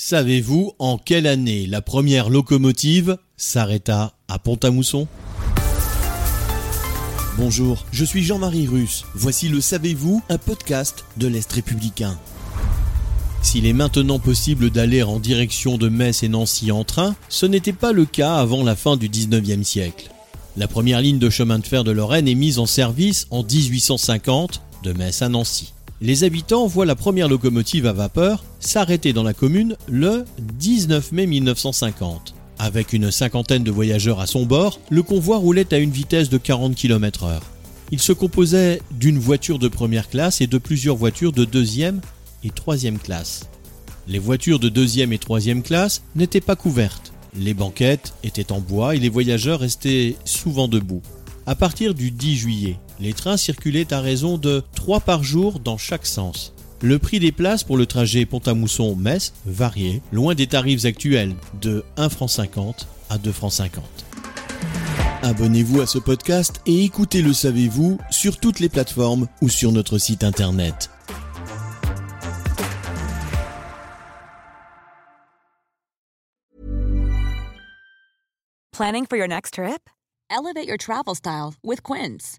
Savez-vous en quelle année la première locomotive s'arrêta à Pont-à-Mousson? Bonjour, je suis Jean-Marie Russe. Voici le Savez-vous, un podcast de l'Est républicain. S'il est maintenant possible d'aller en direction de Metz et Nancy en train, ce n'était pas le cas avant la fin du 19e siècle. La première ligne de chemin de fer de Lorraine est mise en service en 1850 de Metz à Nancy. Les habitants voient la première locomotive à vapeur s'arrêter dans la commune le 19 mai 1950. Avec une cinquantaine de voyageurs à son bord, le convoi roulait à une vitesse de 40 km/h. Il se composait d'une voiture de première classe et de plusieurs voitures de deuxième et troisième classe. Les voitures de deuxième et troisième classe n'étaient pas couvertes. Les banquettes étaient en bois et les voyageurs restaient souvent debout. À partir du 10 juillet, les trains circulaient à raison de 3 par jour dans chaque sens. Le prix des places pour le trajet Pont-à-Mousson-Metz variait, loin des tarifs actuels, de 1 franc 50 à 2 francs 50. Abonnez-vous à ce podcast et écoutez Le Savez-vous sur toutes les plateformes ou sur notre site internet. Planning for your next trip? Elevate your travel style with Quince.